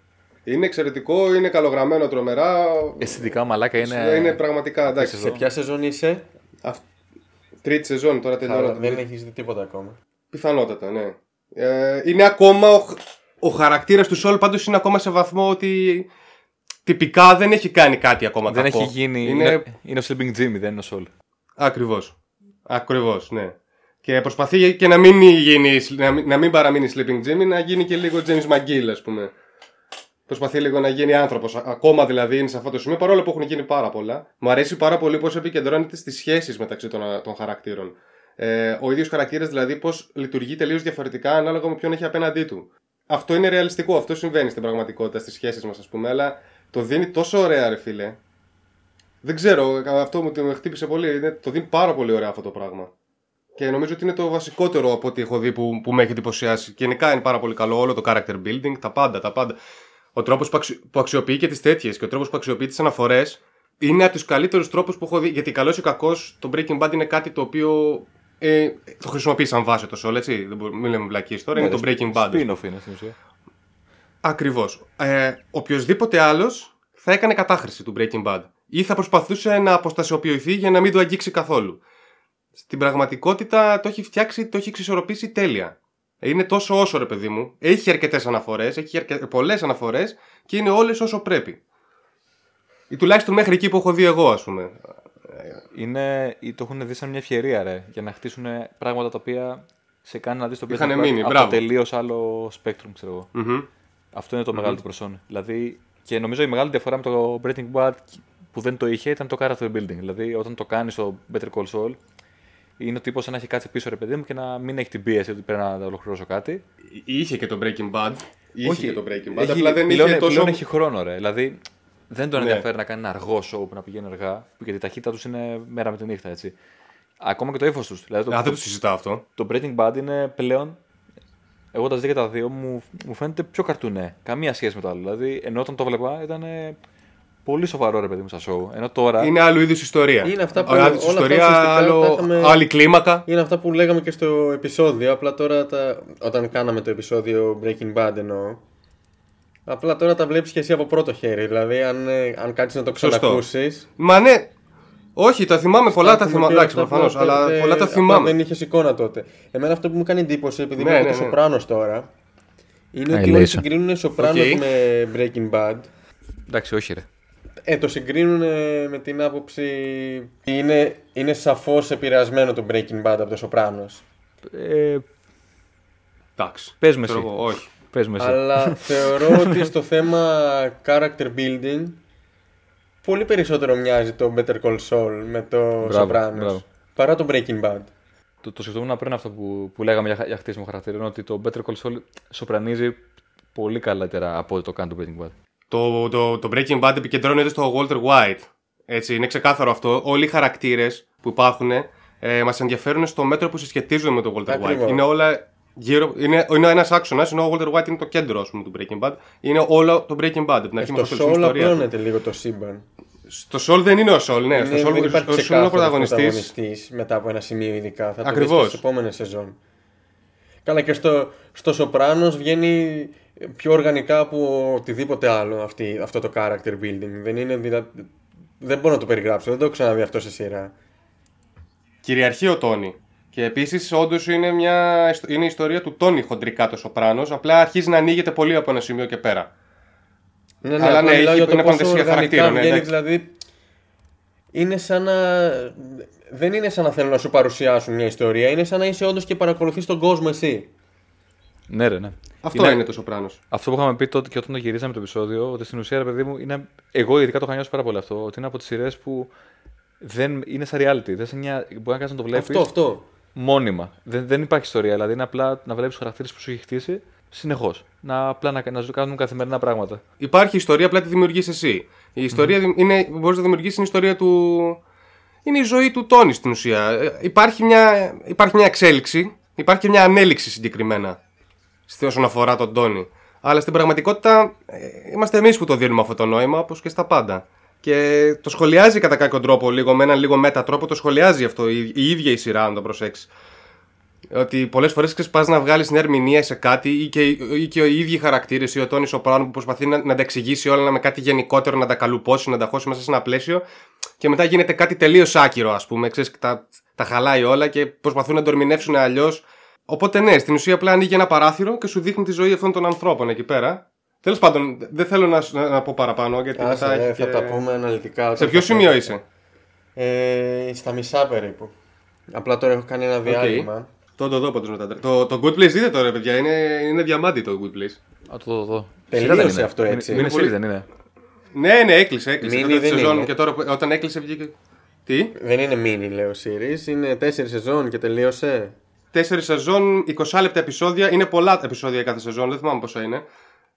Είναι εξαιρετικό, είναι καλογραμμένο τρομερά. Αισθητικά μαλάκα είναι... είναι πραγματικά εντάξει. Σε ποια σεζόν είσαι, Αυ- Τρίτη σεζόν τώρα Καλά, τελειώνω. δεν έχεις δει τίποτα ακόμα. Πιθανότατα, ναι. Ε, είναι ακόμα ο, ο χαρακτήρας του Σόλ πάντως είναι ακόμα σε βαθμό ότι τυπικά δεν έχει κάνει κάτι ακόμα Δεν κακό. έχει γίνει... Είναι... Είναι... είναι ο Sleeping Jimmy, δεν είναι ο Sol. Ακριβώς. Ακριβώς, ναι. Και προσπαθεί και να μην, γίνει, να μην, να μην παραμείνει Sleeping Jimmy, να γίνει και λίγο James McGill, ας πούμε. Προσπαθεί λίγο να γίνει άνθρωπος. Ακόμα δηλαδή είναι σε αυτό το σημείο, παρόλο που έχουν γίνει πάρα πολλά. Μου αρέσει πάρα πολύ πώς επικεντρώνεται στις σχέσεις μεταξύ των, των χαρακτήρων. Ε, ο ίδιος χαρακτήρας δηλαδή πώς λειτουργεί τελείως διαφορετικά ανάλογα με ποιον έχει απέναντί του. Αυτό είναι ρεαλιστικό, αυτό συμβαίνει στην πραγματικότητα στις σχέσεις μας, ας πούμε, αλλά το δίνει τόσο ωραία, ρε φίλε. Δεν ξέρω, αυτό μου με χτύπησε πολύ. Είναι, το δίνει πάρα πολύ ωραία αυτό το πράγμα. Και νομίζω ότι είναι το βασικότερο από ό,τι έχω δει που, που με έχει εντυπωσιάσει. Γενικά είναι πάρα πολύ καλό όλο το character building, τα πάντα, τα πάντα. Ο τρόπος που, αξι... που αξιοποιεί και τις τέτοιες και ο τρόπος που αξιοποιεί τις αναφορές είναι από τους καλύτερους τρόπους που έχω δει. Γιατί καλός ή κακός, το Breaking Bad είναι κάτι το οποίο ε, το χρησιμοποιεί σαν βάση το Soul, έτσι. Δεν μπορούμε, μην λέμε βλακίε τώρα, είναι το Breaking Bad. Spin-off είναι στην ουσία. Ακριβώς. Ε, οποιοδήποτε άλλος θα έκανε κατάχρηση του Breaking Bad ή θα προσπαθούσε να αποστασιοποιηθεί για να μην το αγγίξει καθόλου. Στην πραγματικότητα το έχει φτιάξει, το έχει εξισορροπήσει τέλεια. Είναι τόσο όσο ρε παιδί μου. Έχει αρκετές αναφορές, έχει αρκε... πολλές αναφορές και είναι όλες όσο πρέπει. Ή τουλάχιστον μέχρι εκεί που έχω δει εγώ, ας πούμε. Είναι, ή το έχουν δει σαν μια ευκαιρία, ρε, για να χτίσουν πράγματα τα οποία σε κάνει να δεις το Είχανε Breaking Bad μείνει, από μπράβο. τελείως άλλο spectrum, ξέρω εγώ. Μμμ. Αυτό είναι το μεγάλο του προσόν. Δηλαδή, και νομίζω η μεγάλη διαφορά με το Breaking Bad που δεν το είχε ήταν το character building. Δηλαδή, όταν το κάνεις στο Better Call Saul, είναι ο τύπος να έχει κάτσει πίσω, ρε παιδί μου, και να μην έχει την πίεση ότι πρέπει να ολοκληρώσω κάτι. Είχε και το Breaking Bad. Είχε και το Breaking Bad. έχει- απλά δεν πλέον, είχε τόσο. πλέον έχει χρόνο, ρε. Δηλαδή, δεν τον Ναι. ενδιαφέρει να κάνει ένα αργό show που να πηγαίνει αργά, γιατί η ταχύτητα τους είναι μέρα με τη νύχτα, έτσι. Ακόμα και το ύφος τους. Δηλαδή, το, Α, δεν το συζητάω αυτό. το Breaking Bad είναι πλέον. Εγώ τα δει και τα δύο μου, μου φαίνεται πιο καρτουνέ. Καμία σχέση με το άλλο. Δηλαδή, ενώ όταν το βλέπα ήταν ε, πολύ σοβαρό ρε παιδί μου στα show. Ενώ τώρα. Είναι άλλου είδους ιστορία. Είναι αυτά που- Άλλη όλα είδους αυτά ιστορία, ουσιαστικά άλλο, τα είχαμε- άλλη κλίμακα. Είναι αυτά που λέγαμε και στο επεισόδιο. Απλά τώρα τα... όταν κάναμε το επεισόδιο Breaking Bad εννοώ. Απλά τώρα τα βλέπεις και εσύ από πρώτο χέρι. Δηλαδή, αν, ε, αν κάτσεις να το Σωστό. ξανακούσεις. Μα ναι. Όχι, τα θυμάμαι πολλά, τα θυμάμαι. Εντάξει, προφανώς, αλλά πολλά τα θυμάμαι. Δεν είχες εικόνα τότε. Εμένα αυτό που μου κάνει εντύπωση, επειδή Ναι, βλέπω ναι, το ναι. Sopranos τώρα, είναι ότι Annihilation. όλοι συγκρίνουν Sopranos OK. με Breaking Bad. Εντάξει, όχι ρε. Ε, το συγκρίνουν ε, με την άποψη. Είναι, είναι σαφώς επηρεασμένο το Breaking Bad από το Σοπράνο. Ε, Εντάξει. Πες με Ξέρω εσύ. εγώ, όχι. Πες μου εσύ. Αλλά θεωρώ ότι στο θέμα character building πολύ περισσότερο μοιάζει το Better Call Saul με το Μπράβο, Sopranos μπράβο. παρά το Breaking Bad. Το, το σκεφτόμουν πριν αυτό που, που λέγαμε για, για χτίσιμο χαρακτήρων, ότι το Better Call Saul σοπρανίζει πολύ καλύτερα από ό,τι το κάνει το Breaking Bad. Το, το, το Breaking Bad επικεντρώνεται στο Walter White. Έτσι, είναι ξεκάθαρο αυτό. Όλοι οι χαρακτήρες που υπάρχουν ε, μας ενδιαφέρουν στο μέτρο που συσχετίζονται με τον Walter Ακριβώς. White. Είναι όλα γύρω. Είναι, είναι ένας άξονας, ενώ ο Walter White είναι το κέντρο ας πούμε, του Breaking Bad. Είναι όλο το Breaking Bad. από Την αρχή Στο μέχρι το τέλος, Saul η ιστορία. του. απλώνεται λίγο το σύμπαν. Στο Sol δεν είναι ο Sol, ναι. Είναι- στο Sol, δεν υπάρχει ο Sol είναι ο ξεκάθαρος πρωταγωνιστής. πρωταγωνιστής μετά από ένα σημείο ειδικά. Θα το Ακριβώς. δεις και στις επόμενες σεζόν. Καλά και στο, στο Σοπράνος βγαίνει πιο οργανικά από οτιδήποτε άλλο αυτή, αυτό το character building. Δεν είναι δηλα... Δεν μπορώ να το περιγράψω, δεν το έχω ξαναδεί αυτό σε σειρά. Κυριαρχεί ο Τόνι. Και επίσης, όντως είναι, μια, είναι η ιστορία του Τόνι χοντρικά το Σοπράνο. Απλά αρχίζει να ανοίγεται πολύ από ένα σημείο και πέρα. Ναι, Αλλά απλά ναι, μιλάω έχει- για το είναι πόσο παντεσία οργανικά χαρακτήρων, ναι, βγαίνει, εντάξει. δηλαδή είναι σαν να... Δεν είναι σαν να θέλουν να σου παρουσιάσουν μια ιστορία, είναι σαν να είσαι όντως και παρακολουθείς τον κόσμο εσύ. Ναι, ρε, ναι. Αυτό είναι, το Σοπράνο. Αυτό που είχαμε πει τότε και όταν το γυρίσαμε το επεισόδιο, ότι στην ουσία, ρε παιδί μου, είναι. Εγώ ειδικά το είχα νιώσει πάρα πολύ αυτό. Ότι είναι από τις σειρές που δεν είναι σαν reality. Δεν σε μια... Μπορεί να κάνεις να το βλέπεις Αυτό, αυτό. μόνιμα. Δεν, δεν υπάρχει ιστορία. Δηλαδή είναι απλά να βλέπεις τους χαρακτήρες που σου έχει χτίσει συνεχώς. Να, απλά να, να σου κάνουν καθημερινά πράγματα. Υπάρχει ιστορία, απλά τη δημιουργείς εσύ. Η ιστορία mm είναι, μπορείς να δημιουργήσεις την ιστορία του. Είναι η ζωή του Τόνι στην ουσία. Ε, Υπάρχει μια, υπάρχει μια εξέλιξη, υπάρχει και μια ανέλυξη συγκεκριμένα στη- όσον αφορά τον Τόνι. Αλλά στην πραγματικότητα ε, είμαστε εμείς που το δίνουμε αυτό το νόημα, όπως και στα πάντα. Και το σχολιάζει κατά κάποιο τρόπο, λίγο με έναν λίγο μέτα τρόπο, το σχολιάζει αυτό η, η ίδια η σειρά, αν το προσέξεις. Ότι πολλές φορές πα να βγάλεις μια ερμηνεία σε κάτι ή και, ή και οι ίδιοι χαρακτήρες ή ο Τόνις Σοπράνο που προσπαθεί να, να τα εξηγήσει όλα με κάτι γενικότερο, να τα καλουπώσει, να τα χώσει μέσα σε ένα πλαίσιο και μετά γίνεται κάτι τελείως άκυρο, ας πούμε. Ξέρεις, τα, τα χαλάει όλα και προσπαθούν να το ερμηνεύσουν αλλιώς. Οπότε ναι, στην ουσία απλά ανοίγει ένα παράθυρο και σου δείχνει τη ζωή αυτών των ανθρώπων εκεί πέρα. Τέλος πάντων, δεν θέλω να, να, να πω παραπάνω γιατί Άσε, μετά ναι, έχει θα και... τα πούμε αναλυτικά. Σε όταν ποιο θα σημείο πούμε. είσαι, Ε, στα μισά περίπου. Απλά τώρα έχω κάνει ένα διάλειμμα. Το το δω πάντως μετά. Το, το Good Place δείτε τώρα, παιδιά. Είναι, είναι διαμάντι το Good Place. Α, το δω, το δω. Τελείωσε Σειρά δεν είναι. αυτό έτσι. Είναι, είναι πολύ- series, δεν είναι. Ναι, ναι, έκλεισε. έκλεισε. Mini Τότε τη δεν σεζόν είναι. και τώρα που- όταν έκλεισε βγήκε. Τι; Δεν είναι mini, λέω series. Είναι τέσσερις σεζόν και τελείωσε. Τέσσερις σεζόν, 20 λεπτά επεισόδια. Είναι πολλά επεισόδια κάθε σεζόν, δεν θυμάμαι πόσα είναι.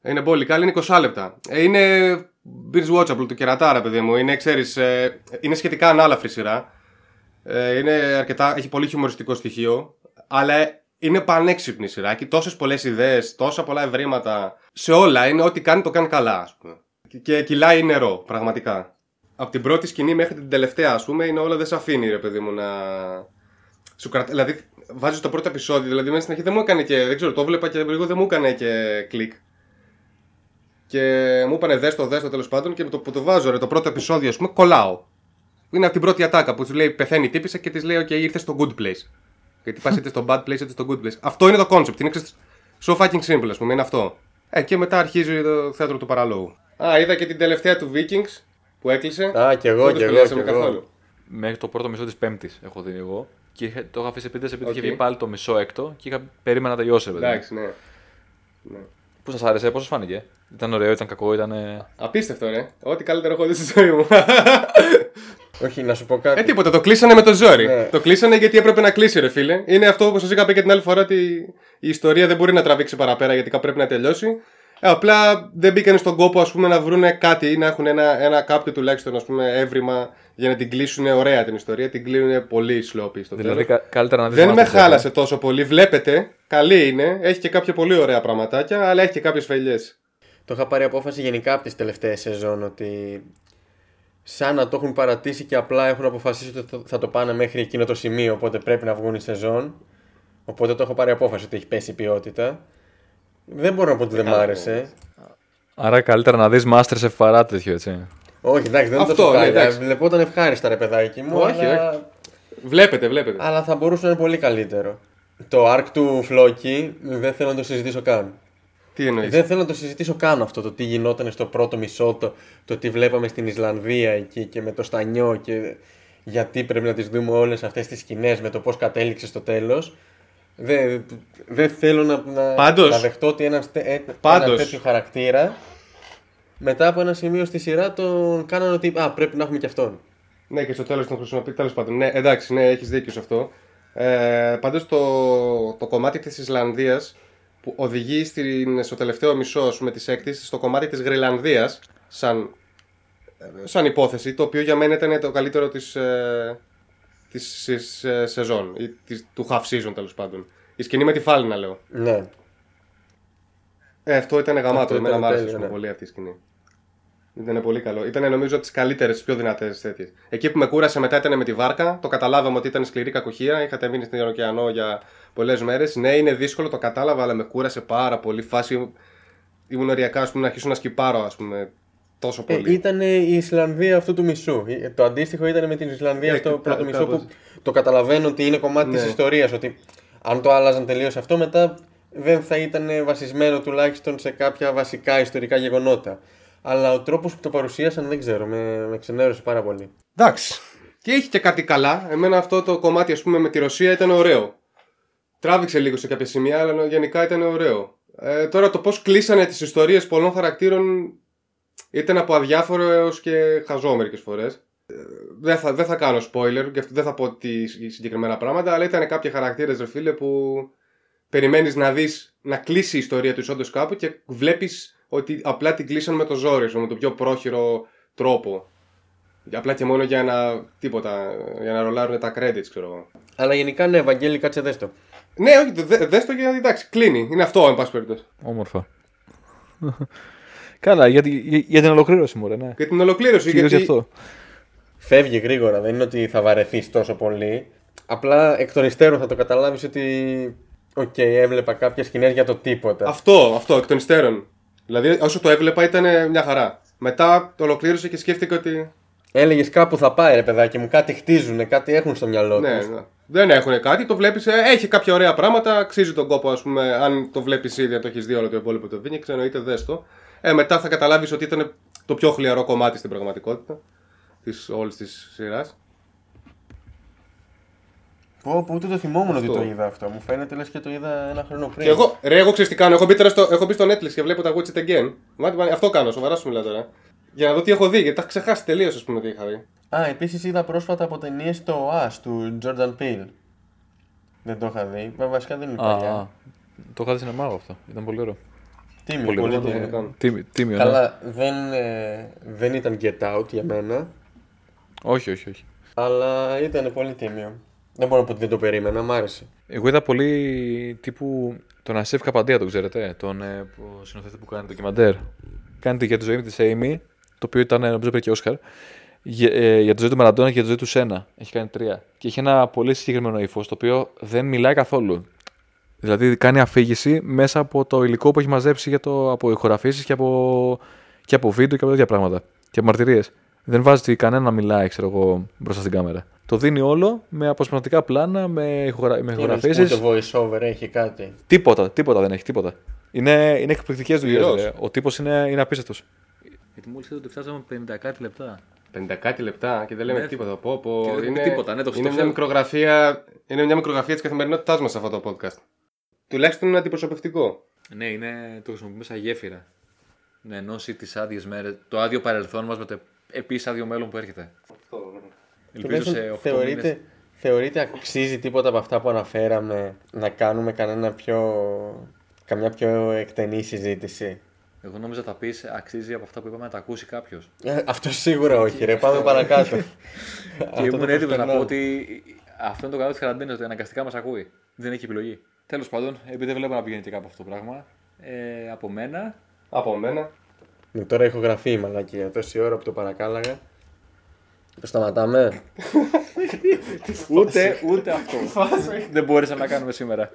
Είναι μπόλικα, αλλά είναι 20 λεπτά. Ε, είναι binge watchable του κερατάρα, παιδί μου. Είναι, ξέρεις, ε, είναι σχετικά ανάλαφρη σειρά. Ε, είναι αρκετά, έχει πολύ χιουμοριστικό στοιχείο. Αλλά είναι πανέξυπνη σειρά. Έχει τόσες πολλές ιδέες, τόσα πολλά ευρήματα. Σε όλα είναι ό,τι κάνει το κάνει καλά, ας πούμε. Και κυλάει νερό, πραγματικά. Από την πρώτη σκηνή μέχρι την τελευταία, ας πούμε, είναι όλα δεν σε αφήνει, ρε παιδί μου, να. Σου κρατα... Δηλαδή, βάζεις το πρώτο επεισόδιο, δηλαδή μέσα στην αρχή δεν μου έκανε και. Δεν ξέρω, το βλέπα και λίγο δεν μου έκανε και κλικ. Και μου είπανε δες το, δες το τέλος πάντων και με το που το βάζω, ρε, το πρώτο επεισόδιο, ας πούμε, κολλάω. Είναι από την πρώτη ατάκα που του λέει πεθαίνει η τύπησα και της λέει: OK, ήρθες στο good place. Γιατί πα είτε στο bad place είτε στο good place. Αυτό είναι το concept. Είναι ξέρεις, so fucking simple, ας πούμε, είναι αυτό. Ε, και μετά αρχίζει το θέατρο του παραλόγου. Α, είδα και την τελευταία του Vikings που έκλεισε. Α, κι εγώ, Δεν το κι εγώ, σχολιάσαμε κι εγώ. καθόλου. Μέχρι το πρώτο μισό της Πέμπτης έχω δει εγώ. Και είχε- το είχα αφήσει επειδή, επειδή είχε Οκ. βγει πάλι το μισό έκτο και είχα περίμενα να τελειώσει. ρε παιδί. Εντάξει, ναι. ναι. Πώ σας άρεσε, πώς σας φάνηκε; Ήταν ωραίο, ήταν κακό, ήταν. Απίστευτο, ρε. Ό,τι καλύτερο έχω δει στη ζωή μου. Όχι, να σου πω κάτι. ε, τίποτα, το κλείσανε με το ζόρι. Ναι. Το κλείσανε γιατί έπρεπε να κλείσει, ρε φίλε. Είναι αυτό που σας είχα πει και την άλλη φορά ότι η ιστορία δεν μπορεί να τραβήξει παραπέρα γιατί κάπου πρέπει να τελειώσει. Ε, απλά δεν μπήκαν στον κόπο ας πούμε, να βρουν κάτι ή να έχουν ένα, ένα κάποιο τουλάχιστον ας πούμε, έβριμα για να την κλείσουν ωραία την ιστορία. Την κλείνουν πολύ sloppy στο δηλαδή τέλος. κα- καλύτερα να δεις. Δεν με χάλασε τόσο πολύ. Βλέπετε, καλή είναι. Έχει και κάποια πολύ ωραία πραγματάκια, αλλά έχει και κάποιες φελιέ. Το είχα πάρει απόφαση γενικά από τις τελευταίες σεζόν ότι σαν να το έχουν παρατήσει και απλά έχουν αποφασίσει ότι θα- θα το πάνε μέχρι εκείνο το σημείο, οπότε πρέπει να βγουν οι σεζόν. Οπότε το έχω πάρει απόφαση ότι έχει πέσει η ποιότητα. Δεν μπορώ να πω ότι δεν μ' άρεσε. Άρα καλύτερα να δεις Masterchef παρά τέτοιο έτσι. Όχι, εντάξει, δεν Αυτό, το ναι, χάλια. εντάξει. Βλεπόταν ευχάριστα ρε παιδάκι μου, Όχι, αλλά... Βλέπετε, βλέπετε. αλλά θα μπορούσε να είναι πολύ καλύτερο. Το arc του Φλόκι δεν θέλω να το συζητήσω καν. Τι εννοείς; Δεν θέλω να το συζητήσω καν αυτό το τι γινόταν στο πρώτο μισό, το, το τι βλέπαμε στην Ισλανδία εκεί και με το στανιό και γιατί πρέπει να τις δούμε όλες αυτές τις σκηνές με το πώς κατέληξε στο τέλος. Δεν δεν θέλω να, να, Πάντως- να δεχτώ ότι ένας, τε- ε, Πάντως- ένα τέτοιο χαρακτήρα μετά από ένα σημείο στη σειρά τον κάνανε ότι α, πρέπει να έχουμε και αυτόν. Ναι, και στο τέλος τον χρησιμοποιεί. Τέλος πάντων. Ναι, εντάξει, ναι, έχεις δίκιο σε αυτό. Ε, Πάντως το, το κομμάτι της Ισλανδίας που οδηγεί στην, στο τελευταίο μισό με της έκτη στο κομμάτι της Γρυλανδίας σαν, ε, σαν υπόθεση, το οποίο για μένα ήταν το καλύτερο της ε, της, της, ε, σεζόν, ή της, του half season τέλος πάντων. Η σκηνή με τη φάλινα, λέω. Ναι. Ε, αυτό ήταν γαμάτο. Αυτό Εμένα ήταν μου άρεσε τέλειο, ας πούμε, ναι. πολύ αυτή η σκηνή. Ήταν πολύ καλό. Ήταν νομίζω από τις καλύτερες, πιο δυνατές τέτοιες. Εκεί που με κούρασε μετά ήταν με τη βάρκα. Το καταλάβαμε ότι ήταν σκληρή κακοχία. Είχατε μείνει στην ωκεανό για πολλές μέρες. Ναι, είναι δύσκολο, το κατάλαβα, αλλά με κούρασε πάρα πολύ. Φάση ήμουν οριακά ας πούμε, να αρχίσω να σκυπάρω, ας πούμε. Τόσο Ε, πολύ. ήταν η Ισλανδία αυτού του μισού. Ε, Το αντίστοιχο ήταν με την Ισλανδία Ναι, στο κα- πρώτο μισό κάπως. που το καταλαβαίνω ότι είναι κομμάτι Ναι. της ιστορίας. Ότι αν το άλλαζαν τελείως αυτό μετά δεν θα ήταν βασισμένο τουλάχιστον σε κάποια βασικά ιστορικά γεγονότα. Αλλά ο τρόπος που το παρουσίασαν δεν ξέρω, με, με ξενέρωσε πάρα πολύ. Εντάξει. Και έχει και κάτι καλά. Εμένα αυτό το κομμάτι, ας πούμε, με τη Ρωσία ήταν ωραίο. Τράβηξε λίγο σε κάποια σημεία, αλλά γενικά ήταν ωραίο. Ε, τώρα το πώς κλείσανε τις ιστορίες πολλών χαρακτήρων ήταν από αδιάφορο έω και χαζό μερικές φορές. Δεν θα, δεν θα κάνω spoiler και αυτό δεν θα πω τι συγκεκριμένα πράγματα, αλλά ήταν κάποιοι χαρακτήρες, ρε φίλε, που περιμένεις να δεις να κλείσει η ιστορία του όντω κάπου και βλέπεις ότι απλά την κλείσαν με το ζόρι, ας πούμε, με τον πιο πρόχειρο τρόπο. Απλά και μόνο για να. τίποτα. Για να ρολάρουν τα credits, ξέρω εγώ. Αλλά γενικά ναι, Ευαγγέλη, κάτσε δες το. Ναι, όχι, δε, δες το γιατί εντάξει, κλείνει. Είναι αυτό, εν πάση περιπτώσει. Όμορφα. Καλά, για, τη- για, για την ολοκλήρωση μου, ρε, ναι. Και την ολοκλήρωση. Κυρίως γιατί... γι' αυτό. Φεύγει γρήγορα, δεν είναι ότι θα βαρεθείς τόσο πολύ. Απλά εκ των υστέρων θα το καταλάβεις ότι. Οκ, έβλεπα κάποιες σκηνές για το τίποτα. Αυτό, αυτό, εκ των υστέρων. Δηλαδή, όσο το έβλεπα ήταν μια χαρά. Μετά το ολοκλήρωσε και σκέφτηκα ότι. Έλεγες κάπου θα πάει, ρε παιδάκι μου, κάτι χτίζουν, κάτι έχουν στο μυαλό Ναι, τους. ναι. Δεν έχουν κάτι, το βλέπεις. Έχει κάποια ωραία πράγματα, αξίζει τον κόπο, ας πούμε, αν το βλέπεις ήδη, αν το έχεις δει όλο το υπόλοιπο το Phoenix, εννοείται δες το. Ε, μετά θα καταλάβεις ότι ήταν το πιο χλιαρό κομμάτι στην πραγματικότητα της όλης της σειράς. Πω, πω, ούτε το θυμόμουν Αυτό. ότι το είδα αυτό. Μου φαίνεται λες και το είδα ένα χρόνο πριν. Και εγώ, ρε, εγώ ξέρεις τι κάνω. Έχω μπει, τώρα στο, έχω μπει στο Netflix και βλέπω τα Watch It Again. Μάτι, μάτι, αυτό κάνω, σοβαρά σου μιλάω τώρα. Για να δω τι έχω δει, γιατί τα έχω ξεχάσει τελείως, ας πούμε, τι είχα δει. Α, επίσης είδα πρόσφατα από ταινίες το As του Jordan Peele. Δεν το είχα δει. Μα βασικά δεν είναι Α, παλιά. α, το είχα δει σινεμά αυτό. Ήταν πολύ ωραίο. Τίμιο, πολύ πολύ, ωραίο. τίμιο. το κάνω. Τίμιο, τίμιο, ναι. Καλά, δεν, ε, δεν ήταν Get Out για μένα, Όχι, όχι, όχι. αλλά ήταν πολύ τίμιο. Δεν μπορώ να πω ότι δεν το περίμενα, μ' άρεσε. Εγώ είδα πολύ τύπου τον Ασέφ Καπαντία, τον ξέρετε, τον ε, που- συνοθέτη που κάνει ντοκιμαντέρ. Κάνετε για τη ζωή με τη Amy, το οποίο ήταν, νομίζω, πήρε και Όσκαρ. Για, ε, για τη ζωή του Μαραντόνα και για τη ζωή του Σένα. Έχει κάνει τρία. Και έχει ένα πολύ συγκεκριμένο ύφος, το οποίο δεν μιλάει καθόλου. Δηλαδή κάνει αφήγηση μέσα από το υλικό που έχει μαζέψει για το, από ηχογραφήσεις και από, και από βίντεο και από τέτοια πράγματα. Και από μαρτυρίες. Δεν βάζει κανένα να μιλάει, ξέρω εγώ, μπροστά στην κάμερα. Το δίνει όλο με αποσπασματικά πλάνα, με, ηχογρα... με ηχογραφήσεις. Ούτε voice over έχει κάτι; Τίποτα, τίποτα δεν έχει, τίποτα. Είναι, είναι εκπληκτικές δουλειές. Σκληρός. Ο τύπος είναι, είναι απίστευτος. Γιατί μόλι είδα ότι φτάσαμε 50 κάτι λεπτά. 50 κάτι λεπτά και δεν λέμε Ναι. τίποτα. Πω, πω, Και δεν λέμε είναι, τίποτα, ναι, το είναι, ξέρω. μια μικρογραφία, είναι μια μικρογραφία της καθημερινότητάς μας αυτό το podcast. Τουλάχιστον είναι αντιπροσωπευτικό. Ναι, είναι, το χρησιμοποιούμε σαν γέφυρα. Να ενώσει τις άδειες μέρες, το άδειο παρελθόν μας με το επίσης άδειο μέλλον που έρχεται. Ελπίζω σε 8 θεωρείτε, μήνες. θεωρείτε αξίζει τίποτα από αυτά που αναφέραμε να κάνουμε κανένα πιο, καμιά πιο εκτενή συζήτηση; Εγώ νόμιζα τα πεις αξίζει από αυτά που είπαμε να τα ακούσει κάποιος. Ε, Αυτό σίγουρα όχι, ρε. Πάμε παρακάτω. Και Αυτό ήμουν το έτοιμος να προσπερνάω. πω ότι αυτό είναι το καλό της καραντίνας, ότι αναγκαστικά μας ακούει. Δεν έχει επιλογή. Τέλος πάντων, επειδή δεν βλέπω να πηγαίνει και κάπου αυτό το πράγμα, ε, από μένα Από μένα. Ναι, τώρα έχω γραφεί η μαλακία. Τόση ώρα που το παρακάλαγα. Το σταματάμε. Ούτε, ούτε αυτό. Δεν μπόρεσαμε να κάνουμε σήμερα.